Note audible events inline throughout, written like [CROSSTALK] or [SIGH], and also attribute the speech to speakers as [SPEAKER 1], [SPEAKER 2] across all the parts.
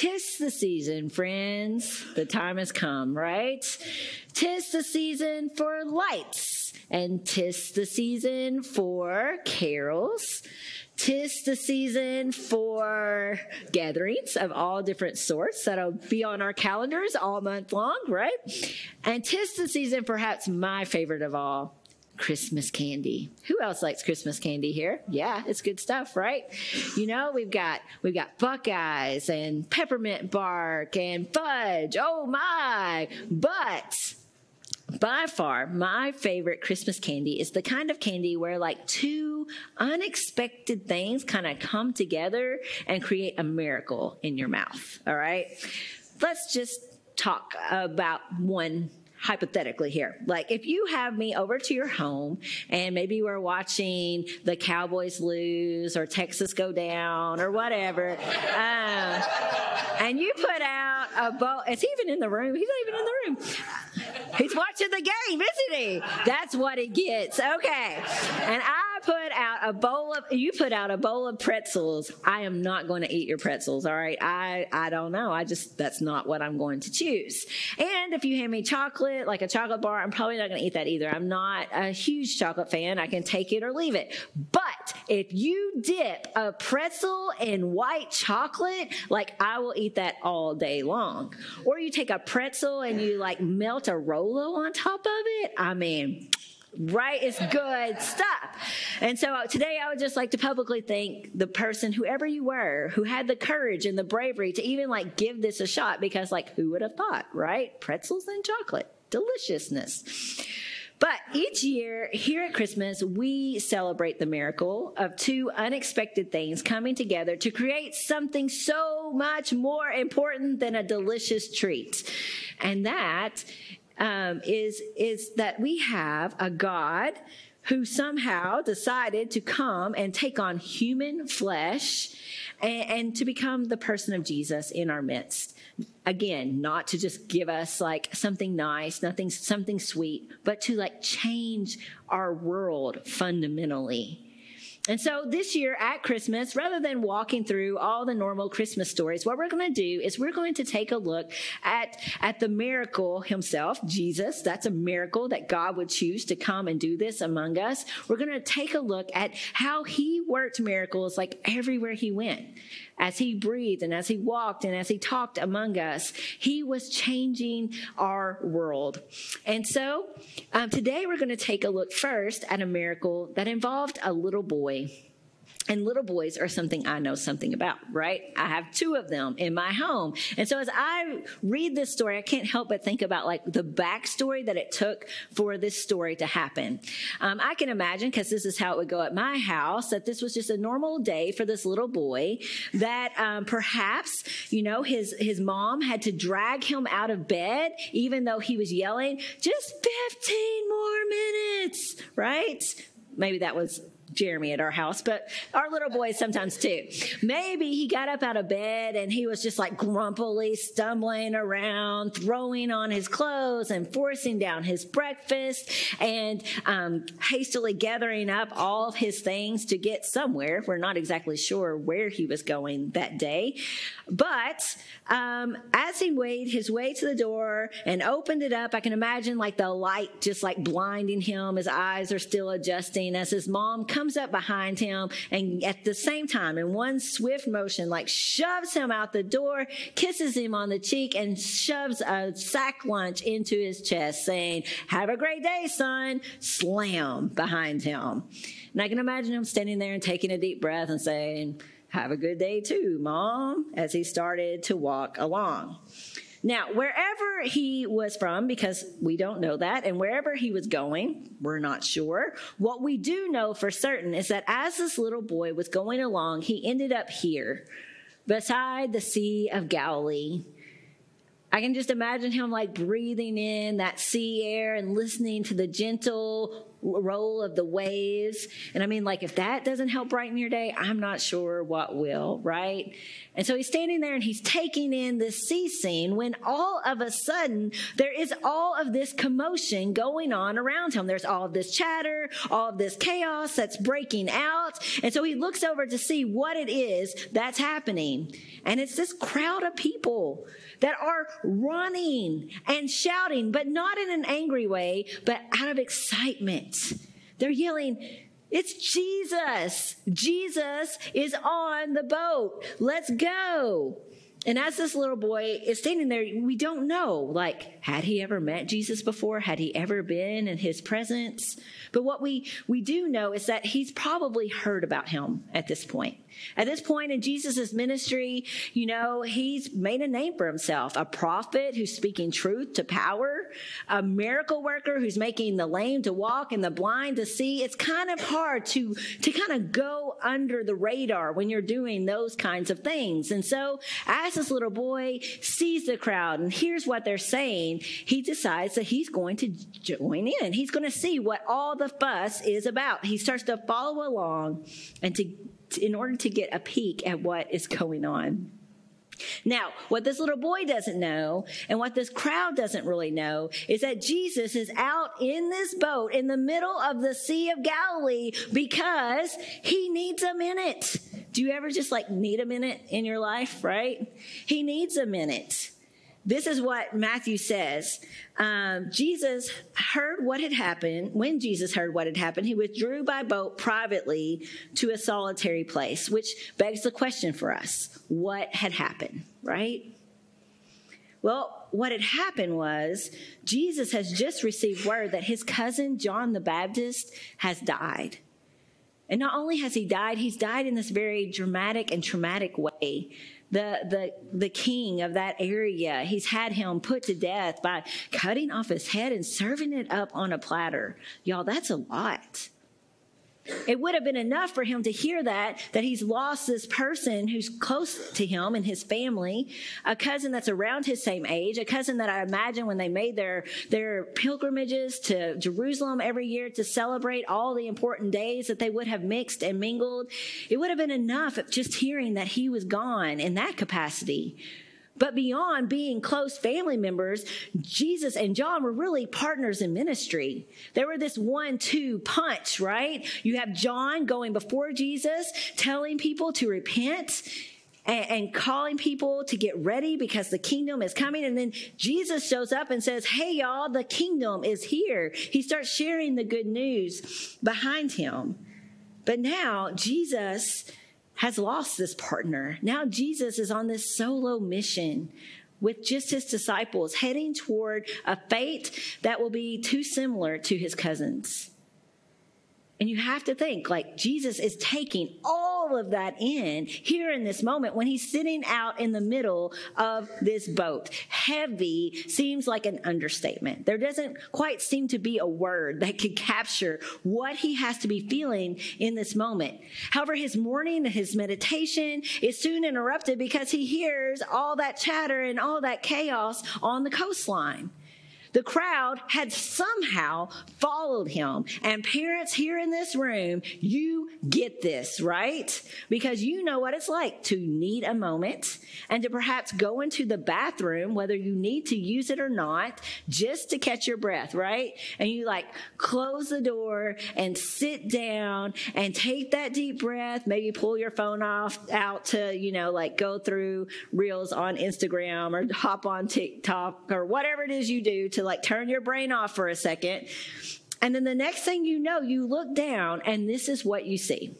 [SPEAKER 1] Tis the season, friends. The time has come, right? Tis the season for lights, and tis the season for carols. Tis the season for gatherings of all different sorts that'll be on our calendars all month long, right? And tis the season, perhaps my favorite of all, Christmas candy. Who else likes Christmas candy here? Yeah, it's good stuff, right? You know, we've got we've got Buckeyes and peppermint bark and fudge. Oh my! But by far, my favorite Christmas candy is the kind of candy where like two unexpected things kind of come together and create a miracle in your mouth. All right. Let's just talk about one hypothetically here. Like if you have me over to your home and maybe we're watching the Cowboys lose or Texas go down or whatever, um, and you put out a bowl, it's even in the room. He's not even in the room. He's watching the game, isn't he? That's what he gets. Okay. And I put out a bowl of you put out a bowl of pretzels, I am not going to eat your pretzels. All right. I I don't know. I just that's not what I'm going to choose. And if you hand me chocolate, like a chocolate bar, I'm probably not going to eat that either. I'm not a huge chocolate fan. I can take it or leave it. But if you dip a pretzel in white chocolate, like I will eat that all day long. Or you take a pretzel and you like melt a Rolo on top of it. I mean, right? It's good stuff. And so uh, today I would just like to publicly thank the person, whoever you were, who had the courage and the bravery to even like give this a shot because like who would have thought, right? Pretzels and chocolate, deliciousness. But each year here at Christmas, we celebrate the miracle of two unexpected things coming together to create something so much more important than a delicious treat. And that um, is, is that we have a God who somehow decided to come and take on human flesh and, and, to become the person of Jesus in our midst. Again, not to just give us like something nice, nothing, something sweet, but to like change our world fundamentally. And so this year at Christmas, rather than walking through all the normal Christmas stories, what we're going to do is we're going to take a look at, at the miracle himself, Jesus. That's a miracle that God would choose to come and do this among us. We're going to take a look at how he worked miracles like everywhere he went as he breathed and as he walked and as he talked among us, he was changing our world. And so um, today we're going to take a look first at a miracle that involved a little boy and little boys are something I know something about, right? I have two of them in my home. And so as I read this story, I can't help but think about like the backstory that it took for this story to happen. Um, I can imagine, because this is how it would go at my house, that this was just a normal day for this little boy, that um, perhaps, you know, his, his mom had to drag him out of bed, even though he was yelling, just 15 more minutes, right? Maybe that was Jeremy at our house, but our little boys sometimes too. Maybe he got up out of bed and he was just like grumpily stumbling around, throwing on his clothes and forcing down his breakfast and um, hastily gathering up all of his things to get somewhere. We're not exactly sure where he was going that day. But um, as he made his way to the door and opened it up, I can imagine like the light just like blinding him. His eyes are still adjusting as his mom comes comes up behind him and at the same time, in one swift motion, like shoves him out the door, kisses him on the cheek, and shoves a sack lunch into his chest, saying, Have a great day, son. Slam behind him. And I can imagine him standing there and taking a deep breath and saying, Have a good day too, mom, as he started to walk along. Now, wherever he was from, because we don't know that, and wherever he was going, we're not sure. What we do know for certain is that as this little boy was going along, he ended up here, beside the Sea of Galilee. I can just imagine him like breathing in that sea air and listening to the gentle roll of the waves. And I mean, like, if that doesn't help brighten your day, I'm not sure what will, right? And so he's standing there and he's taking in this sea scene when all of a sudden there is all of this commotion going on around him. There's all of this chatter, all of this chaos that's breaking out. And so he looks over to see what it is that's happening. And it's this crowd of people that are running and shouting, but not in an angry way, but out of excitement. They're yelling, it's Jesus. Jesus is on the boat. Let's go. And as this little boy is standing there, we don't know, like, had he ever met Jesus before? Had he ever been in his presence? But what we, we do know is that he's probably heard about him at this point. At this point in Jesus' ministry, you know, he's made a name for himself a prophet who's speaking truth to power, a miracle worker who's making the lame to walk and the blind to see. It's kind of hard to, to kind of go under the radar when you're doing those kinds of things. And so, as this little boy sees the crowd and hears what they're saying, he decides that he's going to join in. He's going to see what all the fuss is about. He starts to follow along and to in order to get a peek at what is going on. Now, what this little boy doesn't know and what this crowd doesn't really know is that Jesus is out in this boat in the middle of the Sea of Galilee because he needs a minute. Do you ever just like need a minute in your life, right? He needs a minute. This is what Matthew says. Um, Jesus heard what had happened. When Jesus heard what had happened, he withdrew by boat privately to a solitary place, which begs the question for us what had happened, right? Well, what had happened was Jesus has just received word that his cousin John the Baptist has died. And not only has he died, he's died in this very dramatic and traumatic way the, the, the king of that area. He's had him put to death by cutting off his head and serving it up on a platter. Y'all, that's a lot. It would have been enough for him to hear that, that he's lost this person who's close to him and his family, a cousin that's around his same age, a cousin that I imagine when they made their, their pilgrimages to Jerusalem every year to celebrate all the important days that they would have mixed and mingled. It would have been enough just hearing that he was gone in that capacity but beyond being close family members, Jesus and John were really partners in ministry. They were this one two punch, right? You have John going before Jesus, telling people to repent. And, and calling people to get ready because the kingdom is coming. And then Jesus shows up and says, Hey, y'all, the kingdom is here. He starts sharing the good news behind him. But now Jesus has lost this partner. Now Jesus is on this solo mission with just his disciples heading toward a fate that will be too similar to his cousins. And you have to think like Jesus is taking all of that in here in this moment when he's sitting out in the middle of this boat. Heavy seems like an understatement. There doesn't quite seem to be a word that could capture what he has to be feeling in this moment. However, his mourning and his meditation is soon interrupted because he hears all that chatter and all that chaos on the coastline. The crowd had somehow followed him. And parents here in this room, you get this, right? Because you know what it's like to need a moment and to perhaps go into the bathroom, whether you need to use it or not, just to catch your breath, right? And you like close the door and sit down and take that deep breath, maybe pull your phone off out to, you know, like go through reels on Instagram or hop on TikTok or whatever it is you do to to like turn your brain off for a second. And then the next thing you know, you look down and this is what you see.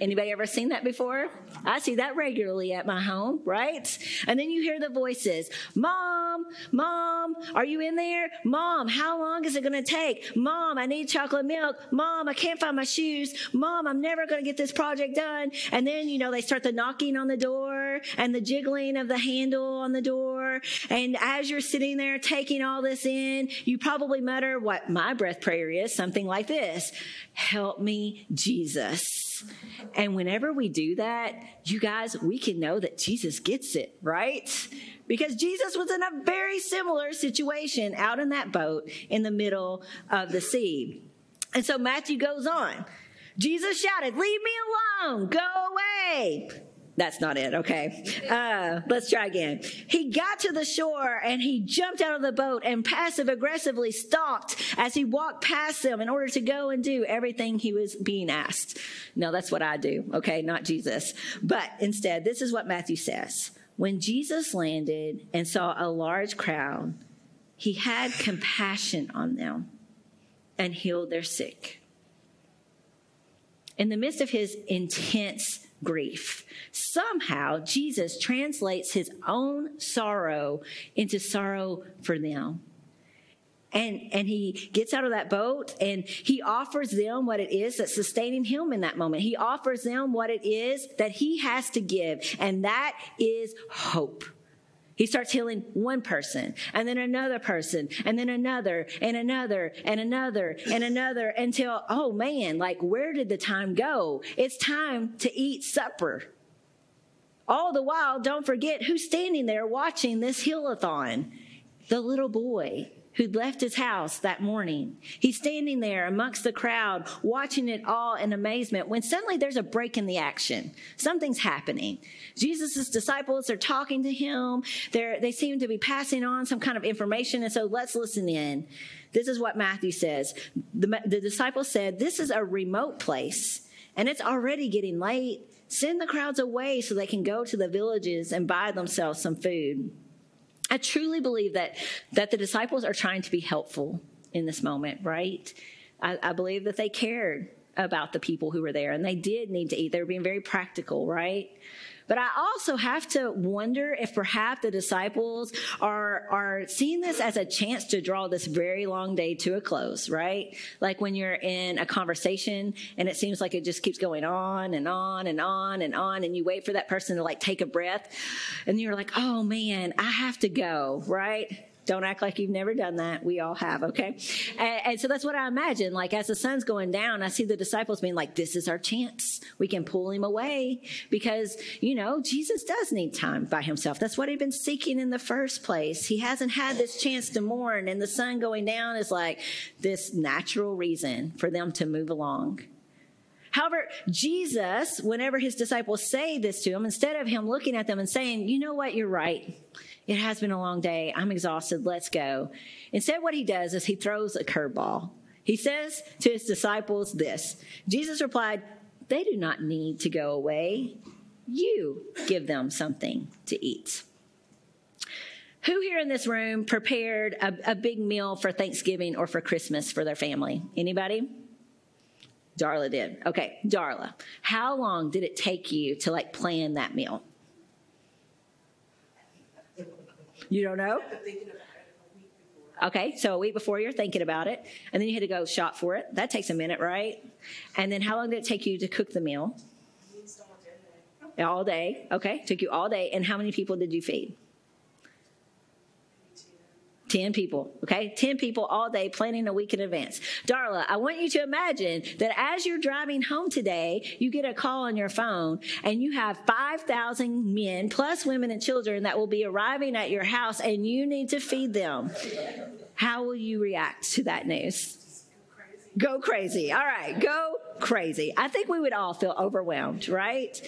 [SPEAKER 1] Anybody ever seen that before? I see that regularly at my home, right? And then you hear the voices, Mom, Mom, are you in there? Mom, how long is it going to take? Mom, I need chocolate milk. Mom, I can't find my shoes. Mom, I'm never going to get this project done. And then, you know, they start the knocking on the door and the jiggling of the handle on the door. And as you're sitting there taking all this in, you probably mutter what my breath prayer is, something like this. Help me, Jesus. And whenever we do that, you guys, we can know that Jesus gets it, right? Because Jesus was in a very similar situation out in that boat in the middle of the sea. And so Matthew goes on. Jesus shouted, Leave me alone, go away. That's not it, okay. Uh, let's try again. He got to the shore and he jumped out of the boat and passive aggressively stalked as he walked past them in order to go and do everything he was being asked. No, that's what I do, okay, not Jesus. But instead, this is what Matthew says. When Jesus landed and saw a large crowd, he had compassion on them and healed their sick. In the midst of his intense grief, somehow Jesus translates his own sorrow into sorrow for them. And, and he gets out of that boat and he offers them what it is that's sustaining him in that moment. He offers them what it is that he has to give, and that is hope. He starts healing one person and then another person and then another and another and another and another until, oh man, like where did the time go? It's time to eat supper. All the while, don't forget who's standing there watching this healathon. The little boy who'd left his house that morning. He's standing there amongst the crowd, watching it all in amazement, when suddenly there's a break in the action. Something's happening. Jesus' disciples are talking to him. They're, they seem to be passing on some kind of information. And so let's listen in. This is what Matthew says. The, the disciples said, This is a remote place, and it's already getting late. Send the crowds away so they can go to the villages and buy themselves some food. I truly believe that that the disciples are trying to be helpful in this moment, right? I, I believe that they cared about the people who were there and they did need to eat. They were being very practical, right? But I also have to wonder if perhaps the disciples are, are seeing this as a chance to draw this very long day to a close, right? Like when you're in a conversation and it seems like it just keeps going on and on and on and on and you wait for that person to like take a breath and you're like, oh man, I have to go, right? Don't act like you've never done that. We all have, okay? And, and, so that's what I imagine. Like as the sun's going down, I see the disciples being like, this is our chance. We can pull him away because, you know, Jesus does need time by himself. That's what he'd been seeking in the first place. He hasn't had this chance to mourn and the sun going down is like this natural reason for them to move along. However, Jesus, whenever his disciples say this to him, instead of him looking at them and saying, you know what, you're right it has been a long day. I'm exhausted. Let's go. Instead, what he does is he throws a curveball. He says to his disciples this Jesus replied, They do not need to go away. You give them something to eat. Who here in this room prepared a, a big meal for Thanksgiving or for Christmas for their family? Anybody? Darla did. Okay, Darla. How long did it take you to like plan that meal? You don't know? Okay, so a week before you're thinking about it, and then you had to go shop for it. That takes a minute, right? And then how long did it take you to cook the meal? All day. Okay, took you all day. And how many people did you feed? 10 people, okay? 10 people all day planning a week in advance. Darla, I want you to imagine that as you're driving home today, you get a call on your phone and you have 5,000 men plus women and children that will be arriving at your house and you need to feed them. How will you react to that news? Go crazy. All right, go crazy. I think we would all feel overwhelmed, right?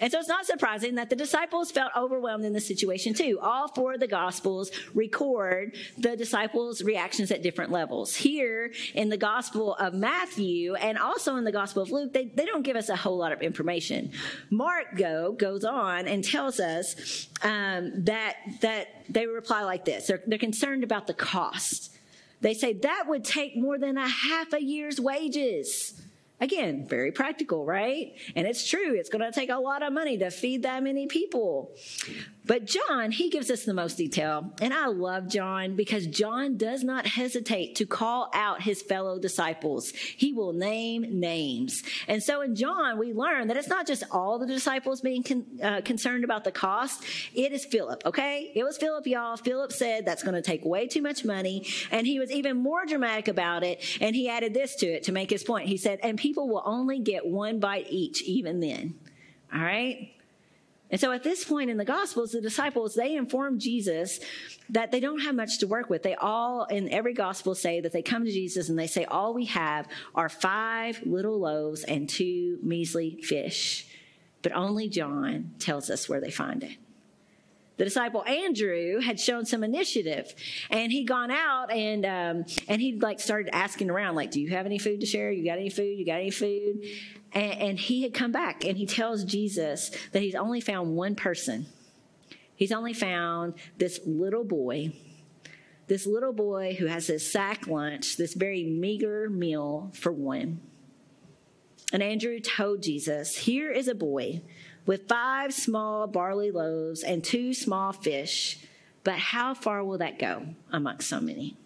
[SPEAKER 1] And so it's not surprising that the disciples felt overwhelmed in this situation too. All four of the gospels record the disciples' reactions at different levels. Here in the gospel of Matthew and also in the gospel of Luke, they, they don't give us a whole lot of information. Mark go goes on and tells us um, that that they reply like this. They're, they're concerned about the cost. They say that would take more than a half a year's wages. Again, very practical, right? And it's true, it's going to take a lot of money to feed that many people. But John, he gives us the most detail. And I love John because John does not hesitate to call out his fellow disciples. He will name names. And so in John, we learn that it's not just all the disciples being con- uh, concerned about the cost, it is Philip, okay? It was Philip, y'all. Philip said that's going to take way too much money. And he was even more dramatic about it. And he added this to it to make his point. He said, and people will only get one bite each, even then. All right? And so at this point in the Gospels, the disciples, they inform Jesus that they don't have much to work with. They all, in every Gospel, say that they come to Jesus and they say, All we have are five little loaves and two measly fish. But only John tells us where they find it the disciple Andrew had shown some initiative, and he'd gone out and um, and he'd like started asking around, like, "Do you have any food to share? You got any food? You got any food?" And, and he had come back, and he tells Jesus that he's only found one person. He's only found this little boy, this little boy who has this sack lunch, this very meager meal for one. And Andrew told Jesus, "Here is a boy." With five small barley loaves and two small fish. But how far will that go amongst so many?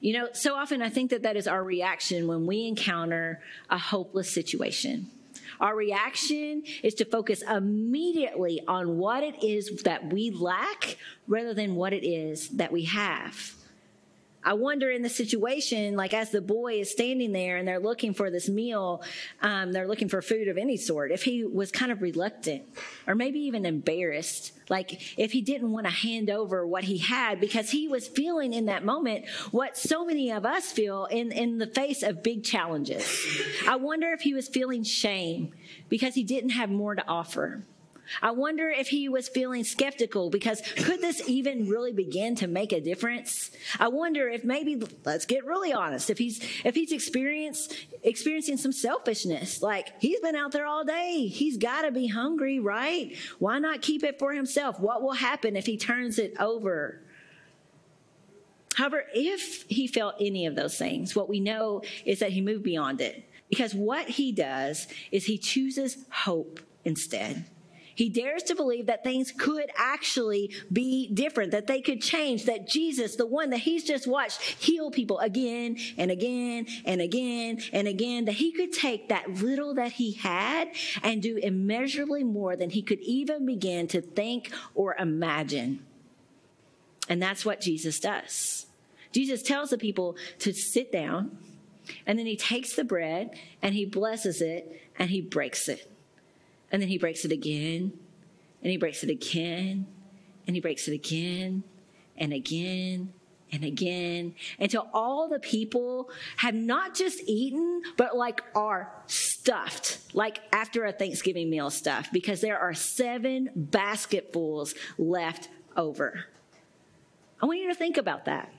[SPEAKER 1] You know, so often I think that that is our reaction when we encounter a hopeless situation. Our reaction is to focus immediately on what it is that we lack rather than what it is that we have. I wonder in the situation, like as the boy is standing there and they're looking for this meal, um, they're looking for food of any sort, if he was kind of reluctant or maybe even embarrassed, like if he didn't want to hand over what he had because he was feeling in that moment what so many of us feel in, in the face of big challenges. I wonder if he was feeling shame because he didn't have more to offer. I wonder if he was feeling skeptical because could this even really begin to make a difference? I wonder if maybe let's get really honest. If he's if he's experienced experiencing some selfishness, like he's been out there all day, he's got to be hungry, right? Why not keep it for himself? What will happen if he turns it over? However, if he felt any of those things, what we know is that he moved beyond it. Because what he does is he chooses hope instead. He dares to believe that things could actually be different, that they could change, that Jesus, the one that he's just watched heal people again and again and again and again, that he could take that little that he had and do immeasurably more than he could even begin to think or imagine. And that's what Jesus does. Jesus tells the people to sit down, and then he takes the bread and he blesses it and he breaks it. And then he breaks it again, and he breaks it again, and he breaks it again, and again, and again, until all the people have not just eaten, but like are stuffed, like after a Thanksgiving meal stuffed, because there are seven basketfuls left over. I want you to think about that.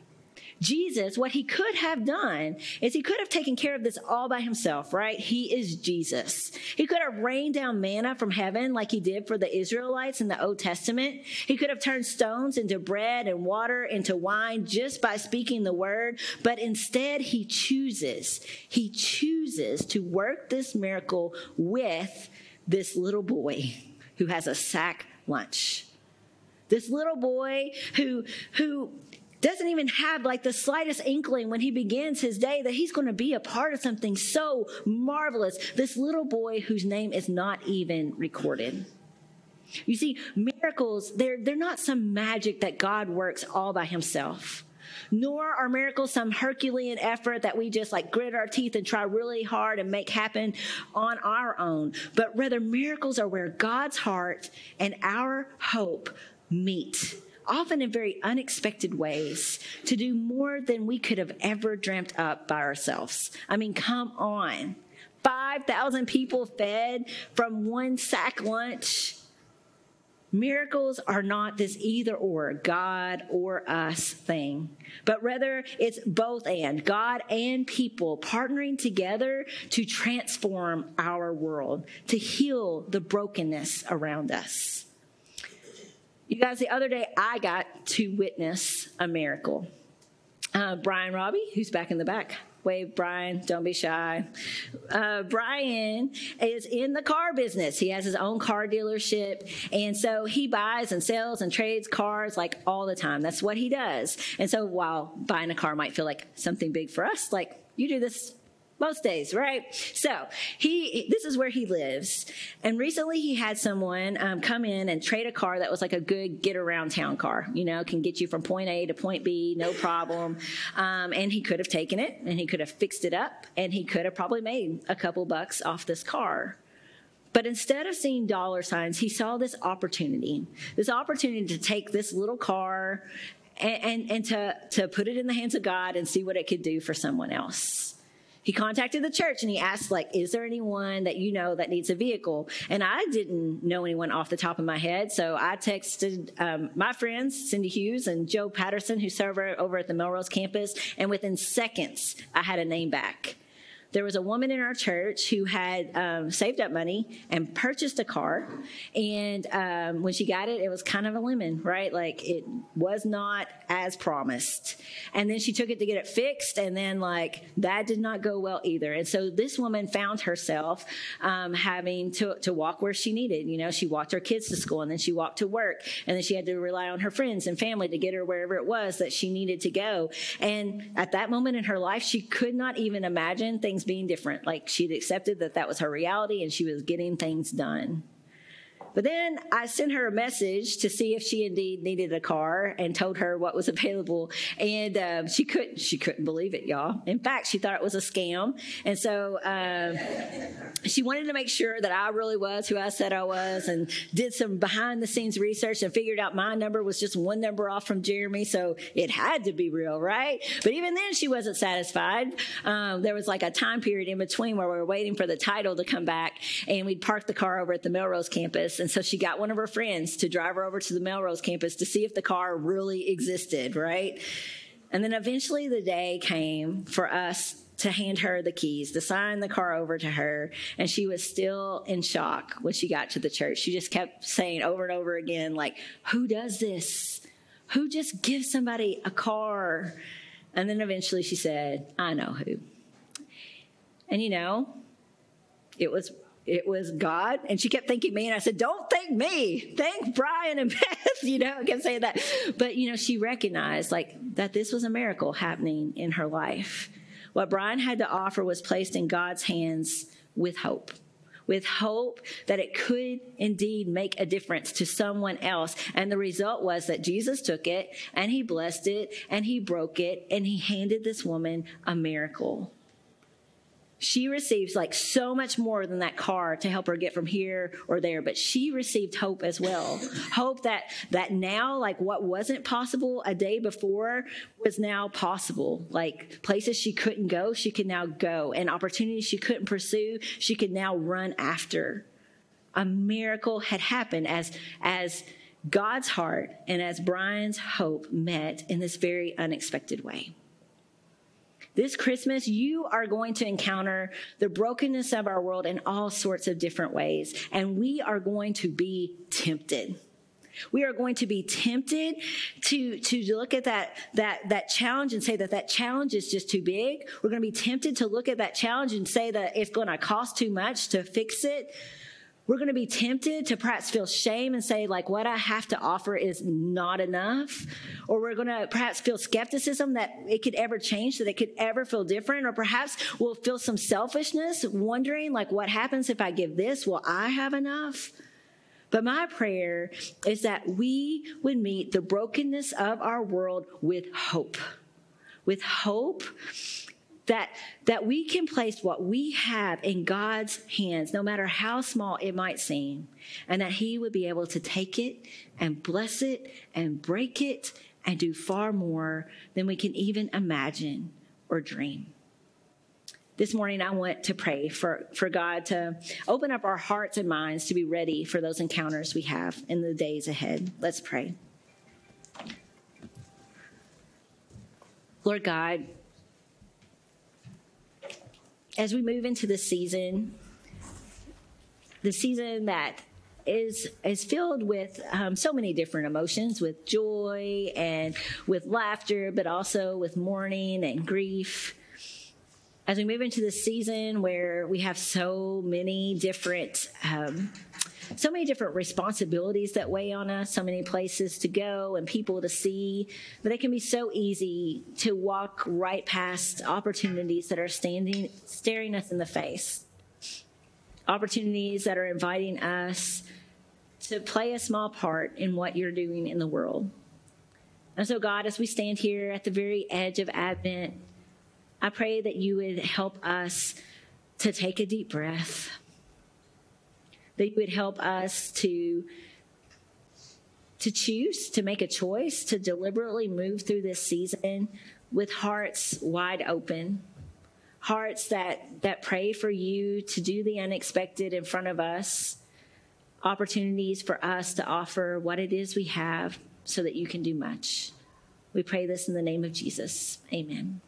[SPEAKER 1] Jesus, what he could have done is he could have taken care of this all by himself, right? He is Jesus. He could have rained down manna from heaven like he did for the Israelites in the Old Testament. He could have turned stones into bread and water into wine just by speaking the word. But instead, he chooses, he chooses to work this miracle with this little boy who has a sack lunch this little boy who who doesn't even have like the slightest inkling when he begins his day that he's going to be a part of something so marvelous. This little boy whose name is not even recorded. You see, miracles, they're, they're not some magic that God works all by himself. Nor are miracles some Herculean effort that we just like grit our teeth and try really hard and make happen on our own. But rather, miracles are where God's heart and our hope meet often in very unexpected ways, to do more than we could have ever dreamt up by ourselves. I mean, come on. 5,000 people fed from one sack lunch. Miracles are not this either or, God or us thing, but rather it's both and God and people partnering together to transform our world, to heal the brokenness around us. You guys, the other day I got to witness a miracle. Uh, Brian Robbie, who's back in the back. Wave, Brian, don't be shy. Uh, Brian is in the car business. He has his own car dealership. And so he buys and sells and trades cars like all the time. That's what he does. And so while buying a car might feel like something big for us, like you do this most days, right? So he, this is where he lives. And recently he had someone um, come in and trade a car that was like a good get around town car, you know, can get you from point A to point B, no problem. Um, and he could have taken it and he could have fixed it up and he could have probably made a couple bucks off this car. But instead of seeing dollar signs, he saw this opportunity this opportunity to take this little car and, and, and to, to put it in the hands of God and see what it could do for someone else he contacted the church and he asked like is there anyone that you know that needs a vehicle? And i didn't know anyone off the top of my head. So i texted um, my friends cindy hughes and joe patterson who serve over at the melrose campus. And within seconds i had a name back there was a woman in our church who had um, saved up money and purchased a car. And um, when she got it, it was kind of a lemon, right? Like it was not as promised. And then she took it to get it fixed, and then like that did not go well either. And so this woman found herself um, having to, to walk where she needed. You know, she walked her kids to school, and then she walked to work, and then she had to rely on her friends and family to get her wherever it was that she needed to go. And at that moment in her life, she could not even imagine things being different. Like she'd accepted that that was her reality and she was getting things done. But then I sent her a message to see if she indeed needed a car and told her what was [LAUGHS] available. And um, she couldn't, she couldn't believe it, y'all. In fact, she thought it was a scam. And so um, she wanted to make sure that I really was who I said I was and did some behind the scenes research and figured out my number was just one number off from Jeremy. So it had to be real, right? But even then, she wasn't satisfied. Um, there was like a time period in between where we were waiting for the title to come back and we'd parked the car over at the Melrose campus. And so she got one of her friends to drive her over to the Melrose campus to see if the car really existed, right? And then eventually the day came for us to hand her the keys, to sign the car over to her. And she was still in shock when she got to the church. She just kept saying over and over again, like, who does this? Who just gives somebody a car? And then eventually she said, I know who. And you know, it was it was God. And she kept thanking me. And I said, Don't thank me. Thank Brian and [LAUGHS] Beth. You know, I kept saying that. But, you know, she recognized like that this was a miracle happening in her life. What Brian had to offer was placed in God's hands with hope. With hope that it could indeed make a difference to someone else. And the result was that Jesus took it and he blessed it and he broke it and he handed this woman a miracle she receives like so much more than that car to help her get from here or there but she received hope as well. Hope that that now like what wasn't possible a day before was now possible. Like places she couldn't go she could now go and opportunities she couldn't pursue she could now run after. A miracle had happened as as god's heart and as brian's hope met in this very unexpected way this Christmas, you are going to encounter the brokenness of our world in all sorts of different ways, and we are going to be tempted. We are going to be tempted to, to look at that, that, that challenge and say that that challenge is just too big. We're going to be tempted to look at that challenge and say that it's going to cost too much to fix it. We're going to be tempted to perhaps feel shame and say, like, what I have to offer is not enough. Or we're going to perhaps feel skepticism that it could ever change, that it could ever feel different. Or perhaps we'll feel some selfishness, wondering, like, what happens if I give this? Will I have enough? But my prayer is that we would meet the brokenness of our world with hope. With hope that that we can place what we have in God's hands no matter how small it might seem and that he would be able to take it and bless it and break it and do far more than we can even imagine or dream. This morning i want to pray for, for god to open up our hearts and minds to be ready for those encounters we have in the days ahead. Let's pray. Lord god as we move into the season, the season that is is filled with um, so many different emotions, with joy and with laughter, but also with mourning and grief. As we move into the season where we have so many different um, so many different responsibilities that weigh on us, so many places to go and people to see, that it can be so easy to walk right past opportunities that are standing, staring us in the face. Opportunities that are inviting us to play a small part in what you're doing in the world. And so, God, as we stand here at the very edge of Advent, I pray that you would help us to take a deep breath that you would help us to to choose to make a choice to deliberately move through this season with hearts wide open hearts that that pray for you to do the unexpected in front of us opportunities for us to offer what it is we have so that you can do much. We pray this in the name of jesus. Amen